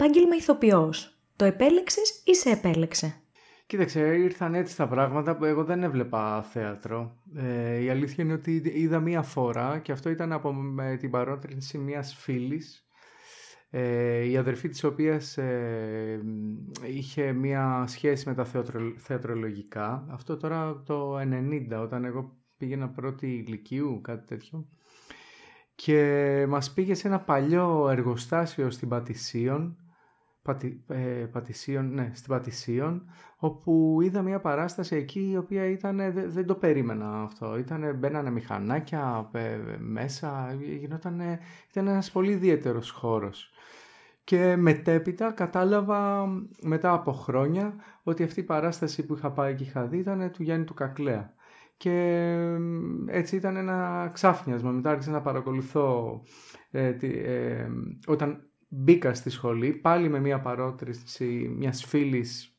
Επάγγελμα ηθοποιός. Το επέλεξες ή σε επέλεξε; Κοίταξε, ήρθαν έτσι τα πράγματα που εγώ δεν έβλεπα θέατρο. Ε, η αλήθεια είναι ότι είδα μία φορά και αυτό ήταν από με την παρότρινση μιας φίλης ε, η αδερφή της οποίας ε, είχε μία σχέση με τα θεατρολογικά. Αυτό τώρα το 90 όταν εγώ πήγαινα πρώτη ηλικίου, κάτι τέτοιο. Και μας πήγε σε ένα παλιό εργοστάσιο στην Πατησίων Πατη, ε, Πατησίων, ναι, στην Πατησίων, όπου είδα μια παράσταση εκεί η οποία ήταν, δεν, δεν το περίμενα αυτό. Ήτανε, μπαίνανε μηχανάκια ε, μέσα, γινόταν, ήταν ένας πολύ ιδιαίτερος χώρος. Και μετέπειτα κατάλαβα μετά από χρόνια ότι αυτή η παράσταση που είχα πάει και είχα δει ήταν του Γιάννη του Κακλέα. Και έτσι ήταν ένα ξάφνιασμα. Μετά άρχισα να παρακολουθώ ε, ε, όταν μπήκα στη σχολή πάλι με μια παρότριση μιας φίλης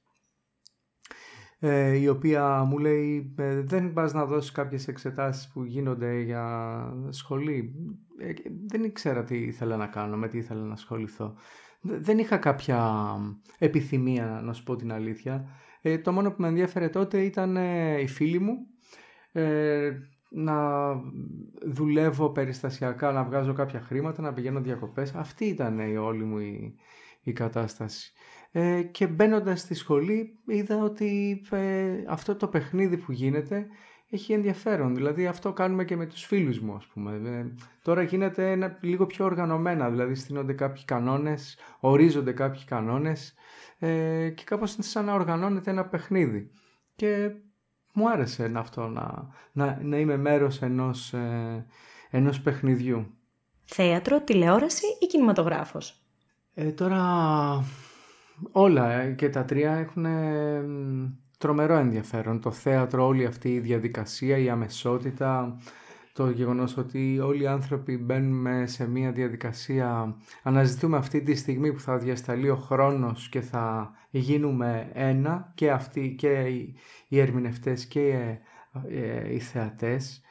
ε, η οποία μου λέει ε, δεν πας να δώσεις κάποιες εξετάσεις που γίνονται για σχολή. Ε, δεν ήξερα τι ήθελα να κάνω, με τι ήθελα να ασχοληθώ. Δεν είχα κάποια επιθυμία να σου πω την αλήθεια. το μόνο που με ενδιαφέρε τότε ήταν οι φίλοι μου να δουλεύω περιστασιακά, να βγάζω κάποια χρήματα, να πηγαίνω διακοπές. Αυτή ήταν η όλη μου η, κατάσταση. Ε, και μπαίνοντας στη σχολή είδα ότι ε, αυτό το παιχνίδι που γίνεται έχει ενδιαφέρον. Δηλαδή αυτό κάνουμε και με τους φίλους μου ας πούμε. Ε, τώρα γίνεται ένα, λίγο πιο οργανωμένα, δηλαδή στείνονται κάποιοι κανόνες, ορίζονται κάποιοι κανόνες ε, και κάπως σαν να οργανώνεται ένα παιχνίδι. Και μου άρεσε αυτό να, να, να είμαι μέρος ενός, ε, ενός παιχνιδιού. Θέατρο, τηλεόραση ή κινηματογράφος; Ε, τώρα όλα ε, και τα τρία έχουν τρομερό ενδιαφέρον. Το θέατρο, όλη αυτή η διαδικασία, η αμεσότητα, το γεγονός ότι όλοι οι άνθρωποι μπαίνουμε σε μια διαδικασία, αναζητούμε αυτή τη στιγμή που θα διασταλεί ο χρόνος και θα γίνουμε ένα και αυτοί και οι ερμηνευτές και ε, οι θεατές.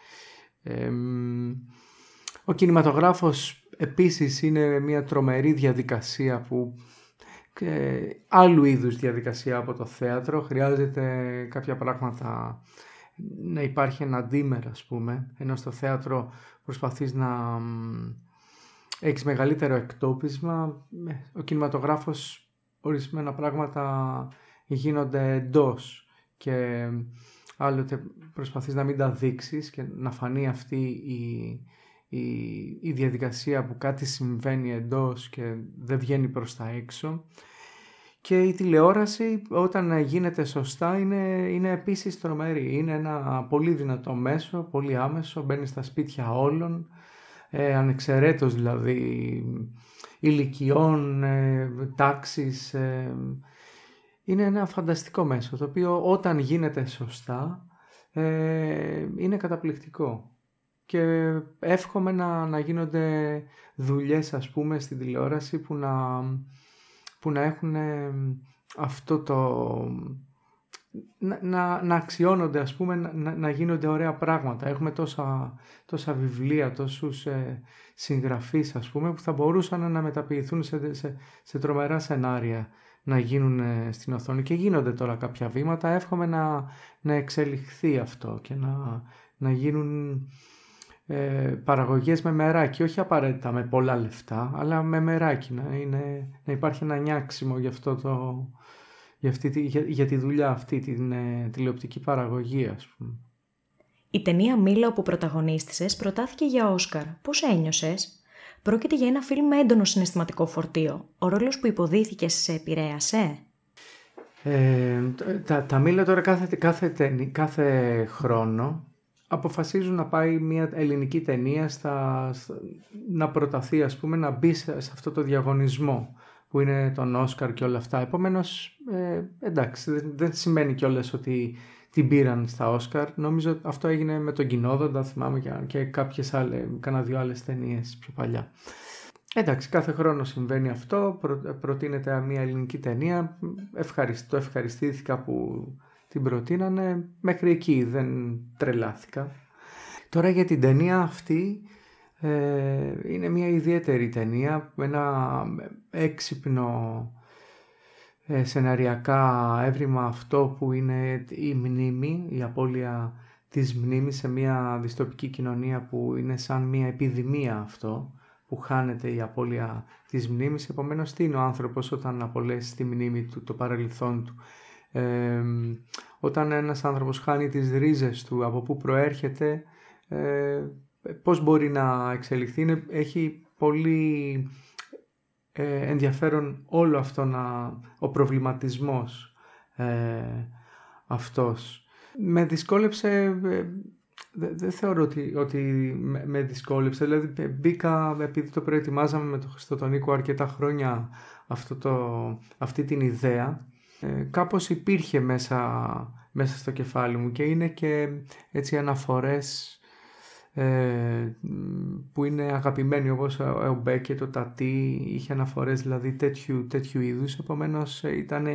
Ο κινηματογράφος επίσης είναι μια τρομερή διαδικασία που άλλου είδους διαδικασία από το θέατρο. Χρειάζεται κάποια πράγματα να υπάρχει ένα αντίμερα ας πούμε, ενώ στο θέατρο προσπαθείς να έχεις μεγαλύτερο εκτόπισμα. Ο κινηματογράφος ορισμένα πράγματα γίνονται εντός και άλλοτε προσπαθείς να μην τα δείξεις και να φανεί αυτή η, η, η διαδικασία που κάτι συμβαίνει εντός και δεν βγαίνει προς τα έξω. Και η τηλεόραση όταν γίνεται σωστά είναι, είναι επίσης τρομερή. Είναι ένα πολύ δυνατό μέσο, πολύ άμεσο, μπαίνει στα σπίτια όλων, ε, ανεξαιρέτως δηλαδή ηλικιών, ε, τάξης. Ε, είναι ένα φανταστικό μέσο το οποίο όταν γίνεται σωστά ε, είναι καταπληκτικό. Και εύχομαι να, να γίνονται δουλειές ας πούμε στην τηλεόραση που να που να έχουν αυτό το... Να, να, να αξιώνονται ας πούμε, να, να γίνονται ωραία πράγματα. Έχουμε τόσα, τόσα βιβλία, τόσους ε, συγγραφείς ας πούμε που θα μπορούσαν να μεταποιηθούν σε, σε, σε τρομερά σενάρια να γίνουν ε, στην οθόνη και γίνονται τώρα κάποια βήματα. Εύχομαι να, να εξελιχθεί αυτό και να, να γίνουν ε, παραγωγές με μεράκι, όχι απαραίτητα με πολλά λεφτά, αλλά με μεράκι, να, είναι, να υπάρχει ένα νιάξιμο για, αυτό το, για, αυτή, για, για τη δουλειά αυτή, την ε, τηλεοπτική παραγωγή ας πούμε. Η ταινία Μίλα που πρωταγωνίστησες προτάθηκε για Όσκαρ. Πώς ένιωσες; Πρόκειται για ένα φιλμ με έντονο συναισθηματικό φορτίο. Ο ρόλος που υποδίθηκες σε επηρέασε; Ε, τα, τα Μίλα τώρα κάθε, κάθε, κάθε χρόνο αποφασίζουν να πάει μια ελληνική ταινία στα, να προταθεί ας πούμε να μπει σε, αυτό το διαγωνισμό που είναι τον Όσκαρ και όλα αυτά. Επομένως ε, εντάξει δεν, δεν σημαίνει κιόλας ότι την πήραν στα Όσκαρ. Νομίζω αυτό έγινε με τον Κοινόδοντα θυμάμαι και, και κάποιες άλλες, κάνα δύο άλλες ταινίες πιο παλιά. Εντάξει, κάθε χρόνο συμβαίνει αυτό, προτείνεται μια ελληνική ταινία, Ευχαριστώ, ευχαριστήθηκα που την προτείνανε μέχρι εκεί, δεν τρελάθηκα. Τώρα για την ταινία αυτή Ε, είναι μια ιδιαίτερη ταινία, ένα έξυπνο ε, σεναριακά έβριμα αυτό που είναι η μνήμη, η απώλεια της μνήμης σε μια δυστοπική κοινωνία που είναι σαν μια επιδημία αυτό, που χάνεται η απώλεια της μνήμης. Επομένως, τι είναι ο άνθρωπος όταν απολέσεις τη μνήμη του, το παρελθόν του; Ε, όταν ένας άνθρωπος χάνει τις ρίζες του, από πού προέρχεται, ε, πώς μπορεί να εξελιχθεί. έχει πολύ ε, ενδιαφέρον όλο αυτό να, ο προβληματισμός ε, αυτός. Με δυσκόλεψε, ε, δεν θεωρώ ότι, ότι με, με δυσκόλεψε, δηλαδή μπήκα επειδή το προετοιμάζαμε με τον Χριστοτονίκο αρκετά χρόνια αυτό το, αυτή την ιδέα, ε, κάπως υπήρχε μέσα, μέσα στο κεφάλι μου και είναι και έτσι αναφορές ε, που είναι αγαπημένοι όπως ο Μπέκε, το Τατί, είχε αναφορές δηλαδή τέτοιου, τέτοιου είδους, επομένως ε, ήταν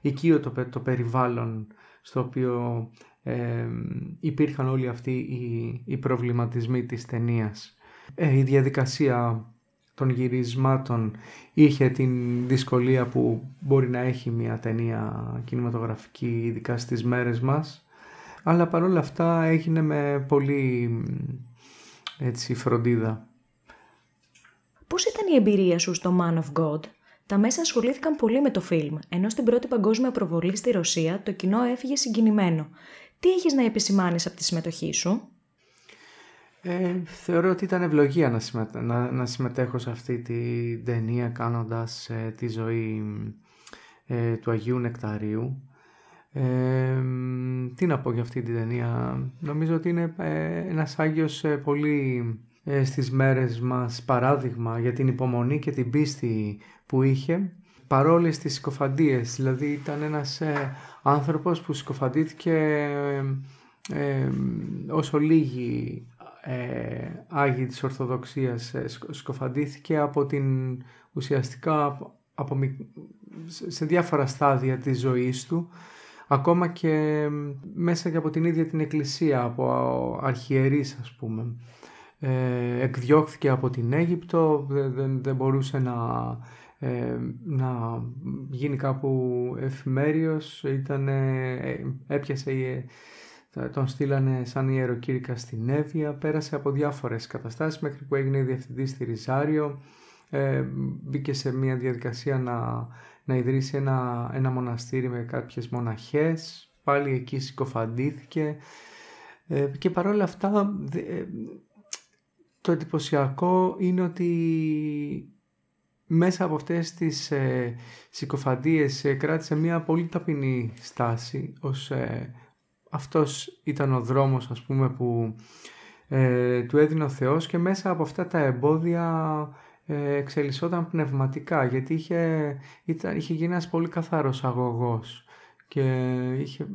οικείο το, το περιβάλλον στο οποίο ε, υπήρχαν όλοι αυτοί οι, οι προβληματισμοί της ταινίας. η διαδικασία των γυρισμάτων είχε την δυσκολία που μπορεί να έχει μια ταινία κινηματογραφική ειδικά στις μέρες μας αλλά παρόλα αυτά έγινε με πολύ έτσι φροντίδα. Πώς ήταν η εμπειρία σου στο Man of God? Τα μέσα ασχολήθηκαν πολύ με το φιλμ, ενώ στην πρώτη παγκόσμια προβολή στη Ρωσία το κοινό έφυγε συγκινημένο. Τι έχεις να επισημάνεις από τη συμμετοχή σου; Ε, θεωρώ ότι ήταν ευλογία να, συμμετέ... να, συμμετέχω σε αυτή την ταινία κάνοντας ε, τη ζωή ε, του Αγίου Νεκταρίου τι να πω για αυτή την ταινία. Νομίζω ότι είναι ε, ένας Άγιος ε, πολύ ε, στις μέρες μας παράδειγμα για την υπομονή και την πίστη που είχε παρόλες τις συκοφαντίες. Δηλαδή ήταν ένας ε, άνθρωπος που συκοφαντήθηκε όσο λίγοι Άγιοι της Ορθοδοξίας σκοφαντήθηκε από την ουσιαστικά από, σε διάφορα στάδια της ζωής του ακόμα και μέσα και από την ίδια την εκκλησία, από αρχιερείς ας πούμε. Ε, εκδιώχθηκε από την Αίγυπτο, δεν, δεν μπορούσε να, ε, να γίνει κάπου εφημέριος, ήταν, ε, έπιασε, τον στείλανε σαν ιεροκήρυκα στην Εύβοια, πέρασε από διάφορες καταστάσεις μέχρι που έγινε διευθυντής στη Ριζάριο, ε, μπήκε σε μια διαδικασία να να ιδρύσει ένα, ένα μοναστήρι με κάποιες μοναχές, πάλι εκεί συκοφαντήθηκε. Ε, και παρόλα αυτά ε, το εντυπωσιακό είναι ότι μέσα από αυτές τις ε, συκοφαντίες ε, κράτησε μια πολύ ταπεινή στάση ως ε, αυτός ήταν ο δρόμος ας πούμε που του έδινε ο Θεός και μέσα από αυτά τα εμπόδια ε, εξελισσόταν πνευματικά γιατί είχε, ήταν, είχε γίνει ένας πολύ καθαρός αγωγός και είχε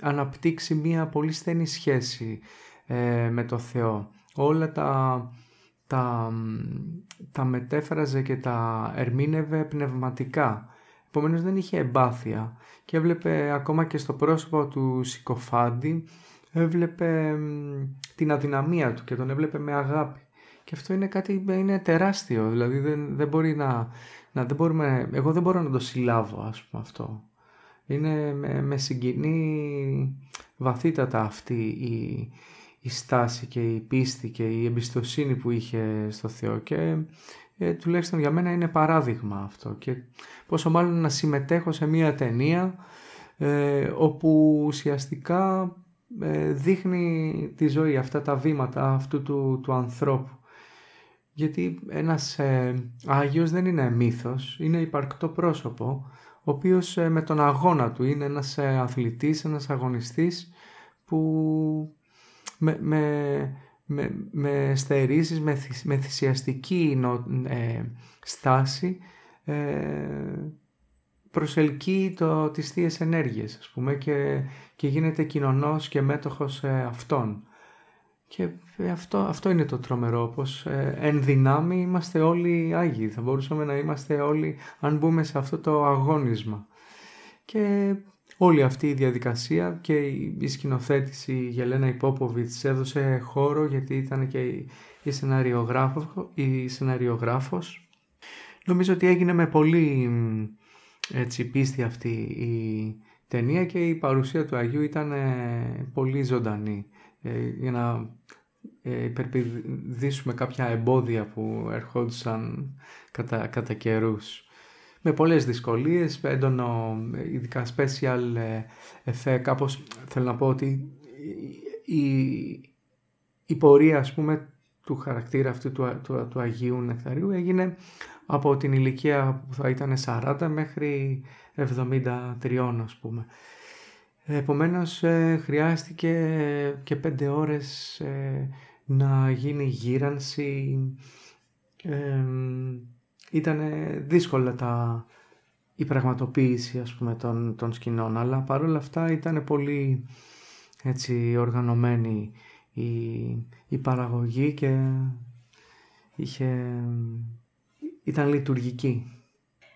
αναπτύξει μία πολύ στενή σχέση ε, με το Θεό. Όλα τα, τα, τα μετέφραζε και τα ερμήνευε πνευματικά. Επομένως δεν είχε εμπάθεια και έβλεπε ακόμα και στο πρόσωπο του Σικοφάντη έβλεπε την αδυναμία του και τον έβλεπε με αγάπη. Και αυτό είναι κάτι, είναι τεράστιο, δηλαδή δεν, δεν μπορεί να, να δεν μπορούμε, εγώ δεν μπορώ να το συλλάβω ας πούμε αυτό. Είναι με, με συγκινεί βαθύτατα αυτή η, η στάση και η πίστη και η εμπιστοσύνη που είχε στο Θεό και ε, τουλάχιστον για μένα είναι παράδειγμα αυτό. Και πόσο μάλλον να συμμετέχω σε μια ταινία ε, όπου ουσιαστικά ε, δείχνει τη ζωή, αυτά τα βήματα αυτού του, του ανθρώπου. Γιατί ένας ε, Άγιος δεν είναι μύθος, είναι υπαρκτό πρόσωπο, ο οποίος ε, με τον αγώνα του είναι ένας ε, αθλητής, ένας αγωνιστής που με, με, με, με στερήσεις, με, με θυσιαστική ε, στάση προσελκύει το, τις θείες ενέργειες ας πούμε και, και γίνεται κοινωνός και μέτοχος αυτών. Και αυτό, αυτό είναι το τρομερό, πως ε, εν δυνάμει είμαστε όλοι Άγιοι. Θα μπορούσαμε να είμαστε όλοι αν μπούμε σε αυτό το αγώνισμα. Και όλη αυτή η διαδικασία και η σκηνοθέτηση η Γελένα Υπόποβιτς έδωσε χώρο γιατί ήταν και η, η, σεναριογράφο, η σεναριογράφος. Νομίζω ότι έγινε με πολύ έτσι, πίστη αυτή η ταινία και η παρουσία του Αγίου ήταν ε, πολύ ζωντανή ε, για να ε, υπερπηδήσουμε κάποια εμπόδια που ερχόντουσαν κατά, κατά καιρούς με πολλές δυσκολίες, έντονο ειδικά special effect, κάπως θέλω να πω ότι η, η πορεία ας πούμε του χαρακτήρα αυτού του, του, του Αγίου Νεκταρίου έγινε από την ηλικία που θα ήταν 40 μέχρι 73 ας πούμε. Επομένως ε, χρειάστηκε και πέντε ώρες ε, να γίνει γύρανση. Ε, ήταν δύσκολα τα, η πραγματοποίηση ας πούμε των, των σκηνών αλλά παρόλα αυτά ήταν πολύ έτσι οργανωμένη η, η παραγωγή και είχε, ήταν λειτουργική.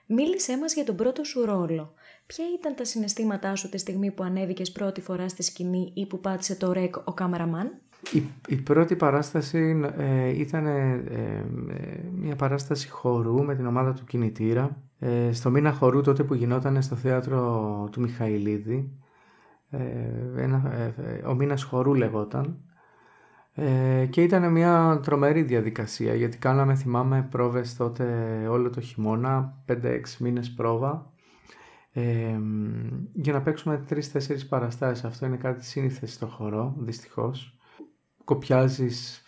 Μίλησέ μας για τον πρώτο σου ρόλο. Ποια ήταν τα συναισθήματά σου τη στιγμή που ανέβηκες πρώτη φορά στη σκηνή ή που πάτησε το ρεκ ο κάμεραμαν; Η, η πρώτη παράσταση ε, ήταν ε, ε, μια παράσταση χορού με την ομάδα του κινητήρα ε, στο μήνα χορού τότε που γινόταν στο θέατρο του Μιχαηλίδη. Ένα, ο μήνας χορού λεγόταν. Και ήταν μια τρομερή διαδικασία γιατί κάναμε θυμάμαι πρόβες τότε όλο το χειμώνα 5-6 μήνες πρόβα. Για να παίξουμε τρεις-τέσσερις παραστάσεις. Αυτό είναι κάτι σύνηθες στο χορό, δυστυχώς κοπιάζεις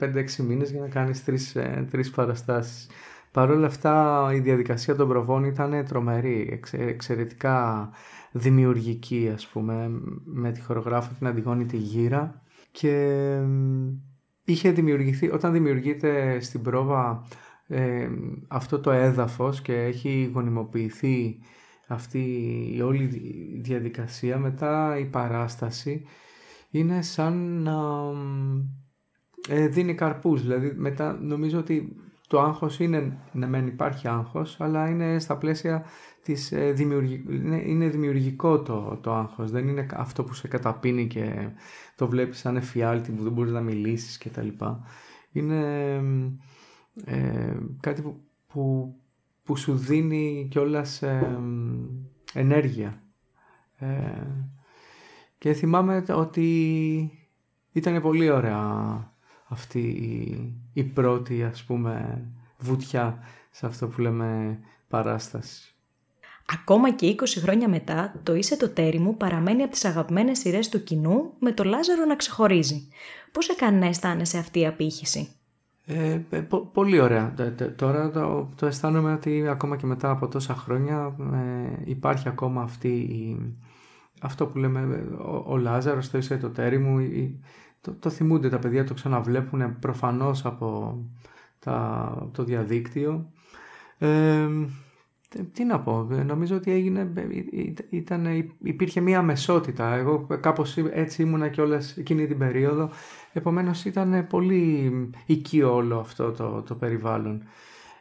5-6 μήνες για να κάνεις τρεις, ε, τρεις παραστάσεις. Παρ' όλα αυτά η διαδικασία των προβών ήταν τρομερή, εξαιρετικά δημιουργική ας πούμε, με τη χορογράφο την Αντιγόνη τη Γύρα και είχε δημιουργηθεί, όταν δημιουργείται στην πρόβα ε, αυτό το έδαφος και έχει γονιμοποιηθεί αυτή η όλη διαδικασία μετά η παράσταση είναι σαν να ε, δίνει καρπούς. Δηλαδή μετά νομίζω ότι το άγχος είναι, ναι μεν υπάρχει άγχος, αλλά είναι στα πλαίσια της ε, είναι, δημιουργικό το, το άγχος. Δεν είναι αυτό που σε καταπίνει και το βλέπεις σαν εφιάλτη που δεν μπορείς να μιλήσεις και τα λοιπά. Είναι ε, κάτι που, που, που, σου δίνει κιόλας ε, ενέργεια. Ε, και θυμάμαι ότι ήταν πολύ ωραία αυτή η, πρώτη ας πούμε βουτιά σε αυτό που λέμε παράσταση. Ακόμα και 20 χρόνια μετά, το «Είσαι το τέρι μου» παραμένει από τις αγαπημένες σειρές του κοινού με το Λάζαρο να ξεχωρίζει. Πώς έκανε να αισθάνεσαι αυτή η απήχηση; Ε, ε πολύ ωραία. Τώρα το, το αισθάνομαι ότι ακόμα και μετά από τόσα χρόνια ε, υπάρχει ακόμα αυτή η, αυτό που λέμε ο, ο Λάζαρος, το είσαι το τέρι μου, το, το θυμούνται τα παιδιά, το ξαναβλέπουν προφανώς από τα, το διαδίκτυο. Ε, τι να πω, νομίζω ότι έγινε, ήταν, υπήρχε μία αμεσότητα. Εγώ κάπως έτσι ήμουνα και όλες εκείνη την περίοδο. Επομένως ήταν πολύ οικείο όλο αυτό το, το περιβάλλον.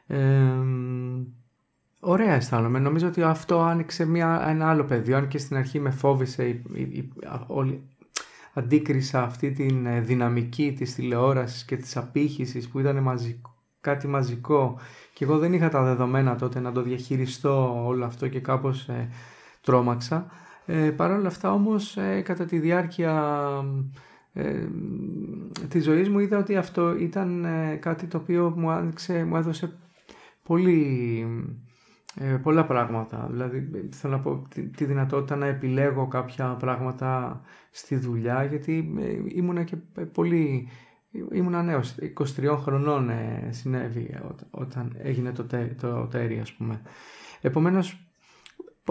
Ε, Ωραία αισθάνομαι. Νομίζω ότι αυτό άνοιξε μια, ένα άλλο πεδίο. Αν και στην αρχή με φόβησε η, η, όλη, αντίκρισα αυτή την ε, δυναμική της τηλεόρασης και της απήχησης που ήταν μαζικό, κάτι μαζικό και εγώ δεν είχα τα δεδομένα τότε να το διαχειριστώ όλο αυτό και κάπως ε, τρόμαξα. Ε, Παρ' όλα αυτά όμως ε, κατά τη διάρκεια ε, της ζωής μου είδα ότι αυτό ήταν κάτι το οποίο μου, άνοιξε, μου έδωσε πολύ ε, πολλά πράγματα. Δηλαδή θέλω να πω τη, δυνατότητα να επιλέγω κάποια πράγματα στη δουλειά γιατί ε, ήμουνα και πολύ... Ήμουνα νέος, 23 χρονών ε, συνέβη όταν έγινε το, τέ, το τέρι ας πούμε. Επομένως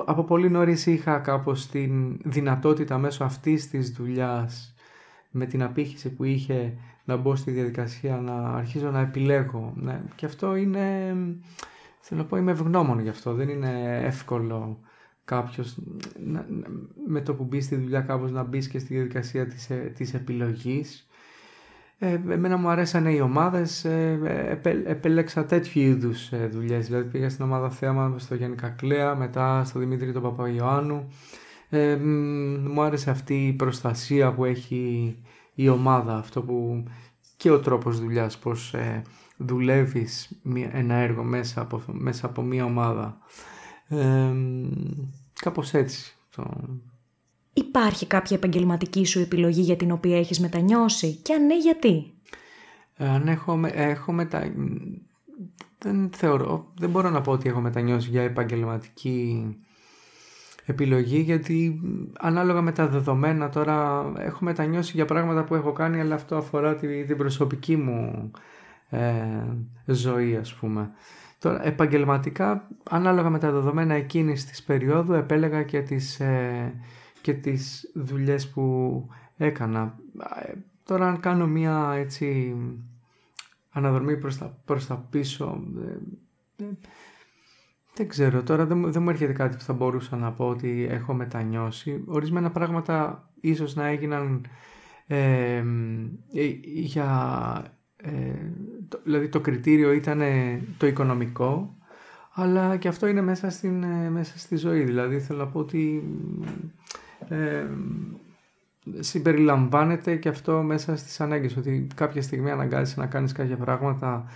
από πολύ νωρίς είχα κάπως την δυνατότητα μέσω αυτής της δουλειάς με την απήχηση που είχε να μπω στη διαδικασία να αρχίζω να επιλέγω. Ναι. Και αυτό είναι Θέλω να πω είμαι ευγνώμων γι' αυτό. Δεν είναι εύκολο κάποιος με το που μπει στη δουλειά κάπως να μπεις και στη διαδικασία της, ε, της επιλογής. Ε, εμένα μου αρέσανε οι ομάδες, ε, επέλεξα τέτοιου είδους δουλειές. Δηλαδή πήγα στην ομάδα θέαμα στο Γιάννη Κακλέα, μετά στο Δημήτρη τον Παπαϊωάννου. Ε, μου άρεσε αυτή η προστασία που έχει η ομάδα, αυτό που και ο τρόπος δουλειάς, πως ε, δουλεύεις ένα έργο μέσα από, μέσα από μία ομάδα. Ε, κάπως έτσι. Το... Υπάρχει κάποια επαγγελματική σου επιλογή για την οποία έχεις μετανιώσει; Και αν ναι γιατί; Αν έχω, έχω μετα... Δεν θεωρώ, δεν μπορώ να πω ότι έχω μετανιώσει για επαγγελματική επιλογή γιατί ανάλογα με τα δεδομένα τώρα έχω μετανιώσει για πράγματα που έχω κάνει αλλά αυτό αφορά την προσωπική μου ε, ζωή ας πούμε. Τώρα επαγγελματικά ανάλογα με τα δεδομένα εκείνης της περίοδου επέλεγα και τις, ε, και τις δουλειές που έκανα. Ε, τώρα αν κάνω μία έτσι αναδρομή προς τα, προς τα πίσω ε, δεν ξέρω, τώρα δεν, δεν μου έρχεται κάτι που θα μπορούσα να πω ότι έχω μετανιώσει. Ορισμένα πράγματα ίσως να έγιναν ε, για... Ε, το, δηλαδή το κριτήριο ήταν το οικονομικό, αλλά και αυτό είναι μέσα, στην, ε, μέσα στη ζωή. Δηλαδή θέλω να πω ότι ε, συμπεριλαμβάνεται και αυτό μέσα στις ανάγκες, ότι κάποια στιγμή αναγκάζεσαι να κάνεις κάποια πράγματα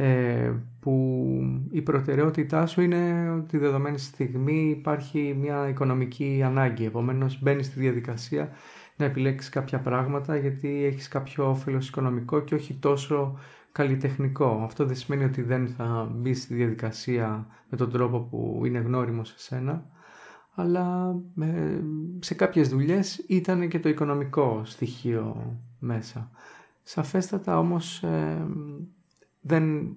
ε, που η προτεραιότητά σου είναι ότι τη δεδομένη στιγμή υπάρχει μια οικονομική ανάγκη. Επομένως μπαίνεις στη διαδικασία να επιλέξεις κάποια πράγματα γιατί έχεις κάποιο όφελος οικονομικό και όχι τόσο καλλιτεχνικό. Αυτό δεν σημαίνει ότι δεν θα μπεις στη διαδικασία με τον τρόπο που είναι γνώριμο σε σένα, αλλά ε, σε κάποιες δουλειές ήταν και το οικονομικό στοιχείο μέσα. Σαφέστατα όμως ε, δεν,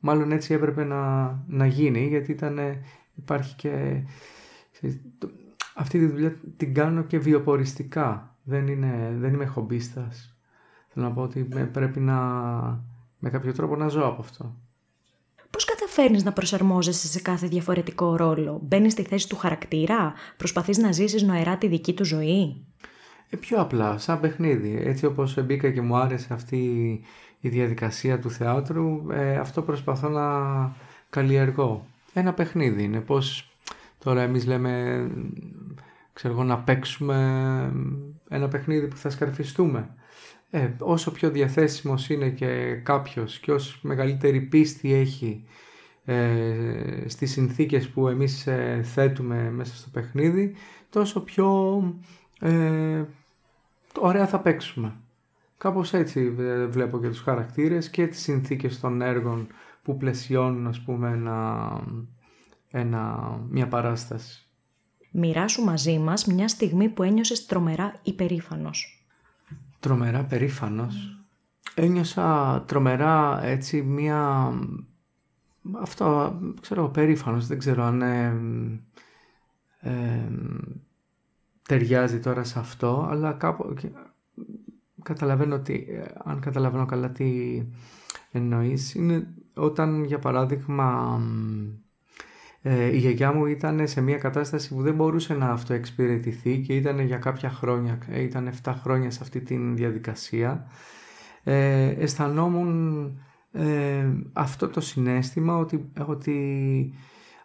μάλλον έτσι έπρεπε να, να γίνει γιατί ήταν, υπάρχει και αυτή τη δουλειά την κάνω και βιοποριστικά. Δεν, είναι, δεν είμαι χομπίστας. Θέλω να πω ότι πρέπει να με κάποιο τρόπο να ζω από αυτό. Πώς καταφέρνεις να προσαρμόζεσαι σε κάθε διαφορετικό ρόλο; Μπαίνεις στη θέση του χαρακτήρα; Προσπαθείς να ζήσεις νοερά τη δική του ζωή; Ε, Πιο απλά, σαν παιχνίδι. Έτσι όπως μπήκα και μου άρεσε αυτή η διαδικασία του θεάτρου, ε, αυτό προσπαθώ να καλλιεργώ. Ένα παιχνίδι είναι πώς τώρα εμείς λέμε ξέρω να παίξουμε ένα παιχνίδι που θα σκαρφιστούμε. Ε, όσο πιο διαθέσιμος είναι και κάποιος και όσο μεγαλύτερη πίστη έχει ε, στις συνθήκες που εμείς ε, θέτουμε μέσα στο παιχνίδι, τόσο πιο ε, ωραία θα παίξουμε. Κάπως έτσι βλέπω και τους χαρακτήρες και τις συνθήκες των έργων που πλαισιώνουν ας πούμε ένα, μια παράσταση. Μοιράσου μαζί μας μια στιγμή που ένιωσες τρομερά υπερήφανος. Τρομερά περήφανος. Ένιωσα τρομερά έτσι μια... Αυτό, ξέρω, περήφανος. Δεν ξέρω αν ε, ταιριάζει τώρα σε αυτό, αλλά κάπου καταλαβαίνω ότι, ε, αν καταλαβαίνω καλά τι εννοείς, είναι όταν για παράδειγμα ε, η γιαγιά μου ήταν σε μια κατάσταση που δεν μπορούσε να αυτοεξυπηρετηθεί και ήταν για κάποια χρόνια, ε, ήταν 7 χρόνια σε αυτή τη διαδικασία. Ε, αισθανόμουν ε, αυτό το συνέστημα ότι, ότι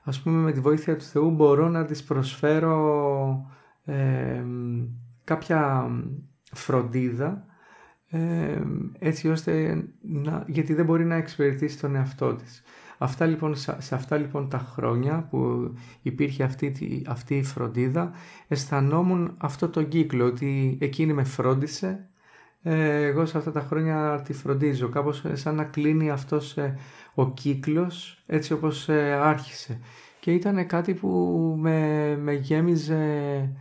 ας πούμε με τη βοήθεια του Θεού μπορώ να της προσφέρω ε, κάποια φροντίδα έτσι ώστε να, γιατί δεν μπορεί να εξυπηρετήσει τον εαυτό της. Αυτά λοιπόν, σε αυτά λοιπόν τα χρόνια που υπήρχε αυτή, αυτή η φροντίδα αισθανόμουν αυτό το κύκλο ότι εκείνη με φρόντισε. Ε, εγώ σε αυτά τα χρόνια τη φροντίζω. Κάπως σαν να κλείνει αυτός ε, ο κύκλος έτσι όπως ε, άρχισε. Και ήταν κάτι που με, με γέμιζε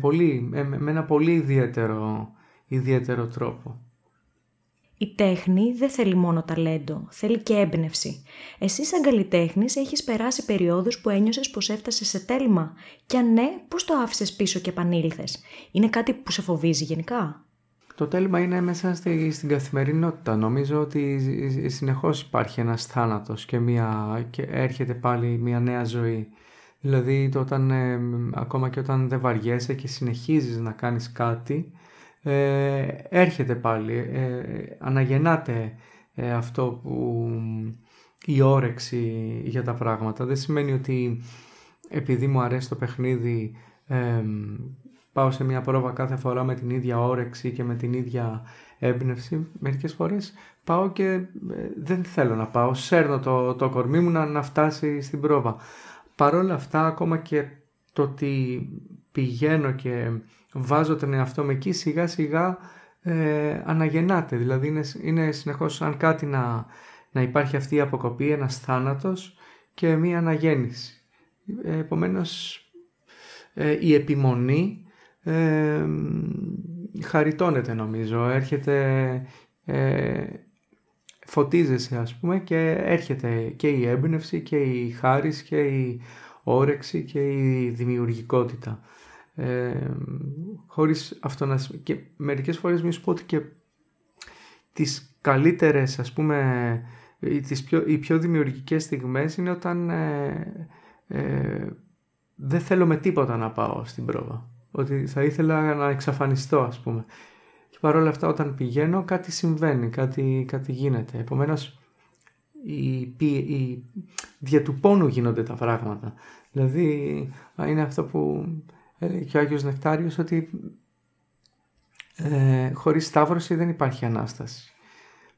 πολύ, με ένα πολύ ιδιαίτερο ιδιαίτερο τρόπο. Η τέχνη δεν θέλει μόνο ταλέντο, θέλει και έμπνευση. Εσύ σαν καλλιτέχνης έχεις περάσει περιόδους που ένιωσες πως έφτασες σε τέλμα. Και αν ναι, πώς το άφησες πίσω και επανήλθες; Είναι κάτι που σε φοβίζει γενικά; Το τέλμα είναι μέσα στη, στην καθημερινότητα. Νομίζω ότι συνεχώς υπάρχει ένας θάνατος και, μια, και έρχεται πάλι μια νέα ζωή. Δηλαδή το όταν, ε, ακόμα και όταν δεν βαριέσαι και συνεχίζεις να κάνεις κάτι, ε, έρχεται πάλι, ε, αναγεννάται ε, αυτό που η όρεξη για τα πράγματα. Δεν σημαίνει ότι επειδή μου αρέσει το παιχνίδι πάω σε μια πρόβα κάθε φορά με την ίδια όρεξη και με την ίδια έμπνευση. Μερικές φορές πάω και ε, δεν θέλω να πάω, σέρνω το, το κορμί μου να, να φτάσει στην πρόβα. Παρόλα αυτά, ακόμα και το ότι πηγαίνω και βάζω τον εαυτό μου εκεί, σιγά σιγά ε, αναγεννάται. Δηλαδή είναι, είναι συνεχώς αν κάτι να, να υπάρχει αυτή η αποκοπή, ένας θάνατος και μία αναγέννηση. Ε, επομένως ε, η επιμονή ε, χαριτώνεται νομίζω, έρχεται, ε, φωτίζεσαι ας πούμε και έρχεται και η έμπνευση και η χάρις και η όρεξη και η δημιουργικότητα. Ε, χωρίς αυτό να... και μερικές φορές μη σου πω ότι και τις καλύτερες ας πούμε τις πιο, οι πιο δημιουργικές στιγμές είναι όταν ε, ε, δεν θέλω με τίποτα να πάω στην πρόβα. Ότι θα ήθελα να εξαφανιστώ ας πούμε. Και παρόλα αυτά όταν πηγαίνω κάτι συμβαίνει, κάτι, κάτι γίνεται. Επομένως η, η, δια του πόνου γίνονται τα πράγματα. Δηλαδή είναι αυτό που έλεγε και ο Άγιος Νεκτάριος ότι ε, χωρίς σταύρωση δεν υπάρχει Ανάσταση.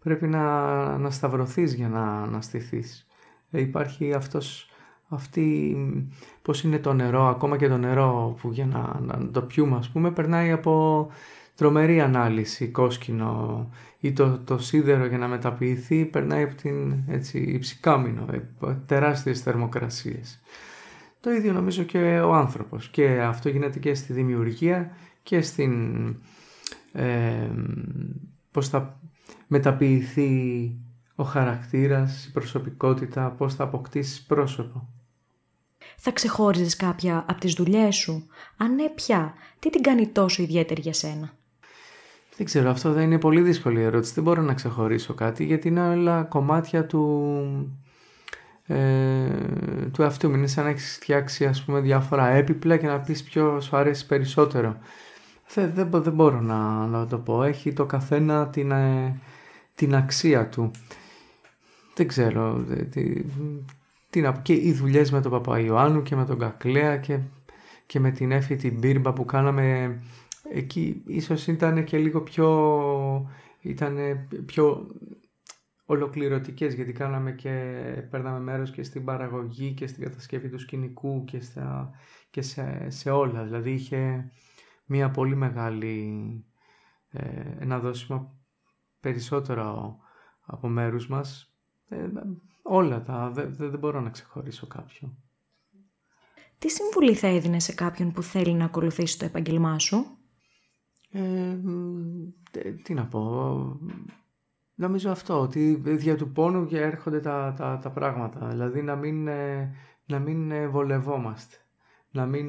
Πρέπει να, να σταυρωθείς για να αναστηθείς. Ε, υπάρχει αυτός, αυτή, πώς είναι το νερό, ακόμα και το νερό που για να, να το πιούμε ας πούμε, περνάει από τρομερή ανάλυση, κόσκινο ή το, το σίδερο για να μεταποιηθεί περνάει από την έτσι, υψηκάμινο, ε, τεράστιες θερμοκρασίες. Το ίδιο νομίζω και ο άνθρωπος και αυτό γίνεται και στη δημιουργία και στην ε, πώς θα μεταποιηθεί ο χαρακτήρας, η προσωπικότητα, πώς θα αποκτήσεις πρόσωπο. Θα ξεχώριζες κάποια από τις δουλειές σου; Αν ναι, ποια; Τι την κάνει τόσο ιδιαίτερη για σένα; Δεν ξέρω, αυτό δεν είναι πολύ δύσκολη ερώτηση. Δεν μπορώ να ξεχωρίσω κάτι γιατί είναι όλα κομμάτια του, ε, του εαυτού μου. Είναι σαν να έχεις φτιάξει ας πούμε, διάφορα έπιπλα και να πεις ποιο σου αρέσει περισσότερο. Δεν, δεν, δεν μπορώ να, να το πω. Έχει το καθένα την, ε, την αξία του. Δεν ξέρω. Τι, τι να πω. Και οι δουλειές με τον Παπαϊωάννου και με τον Κακλέα και, και με την Έφη την Μπίρμπα που κάναμε εκεί ίσως ήταν και λίγο πιο ήταν πιο ολοκληρωτικές γιατί κάναμε και παίρναμε μέρος και στην παραγωγή και στην κατασκευή του σκηνικού και, στα, και σε, σε όλα. Δηλαδή είχε μια πολύ μεγάλη ε, ένα δώσιμο περισσότερο από μέρους μας. Ε, όλα τα, δεν, δεν μπορώ να ξεχωρίσω κάποιο. Τι συμβουλή θα έδινε σε κάποιον που θέλει να ακολουθήσει το επαγγελμά σου; Ε, τι να πω, Νομίζω αυτό, ότι δια του πόνου και έρχονται τα, τα, τα πράγματα. Δηλαδή να μην, ε, να μην ε, βολευόμαστε. Να μην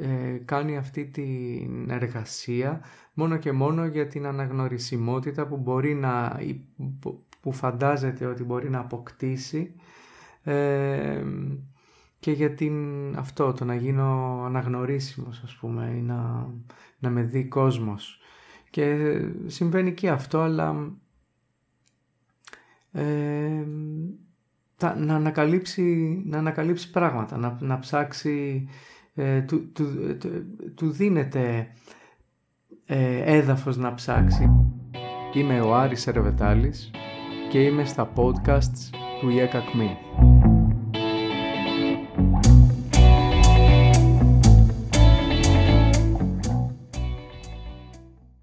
ε, κάνει αυτή την εργασία μόνο και μόνο για την αναγνωρισιμότητα που μπορεί να που φαντάζεται ότι μπορεί να αποκτήσει και για την, αυτό το να γίνω αναγνωρίσιμος ας πούμε ή να, να με δει κόσμος και συμβαίνει και αυτό αλλά να, ανακαλύψει, να ανακαλύψει πράγματα, να, να ψάξει, ε, του, του, του, δίνεται ε, έδαφος να ψάξει. Είμαι ο Άρης Ερβετάλης και είμαι στα podcasts του ΙΕΚΑΚΜΗ.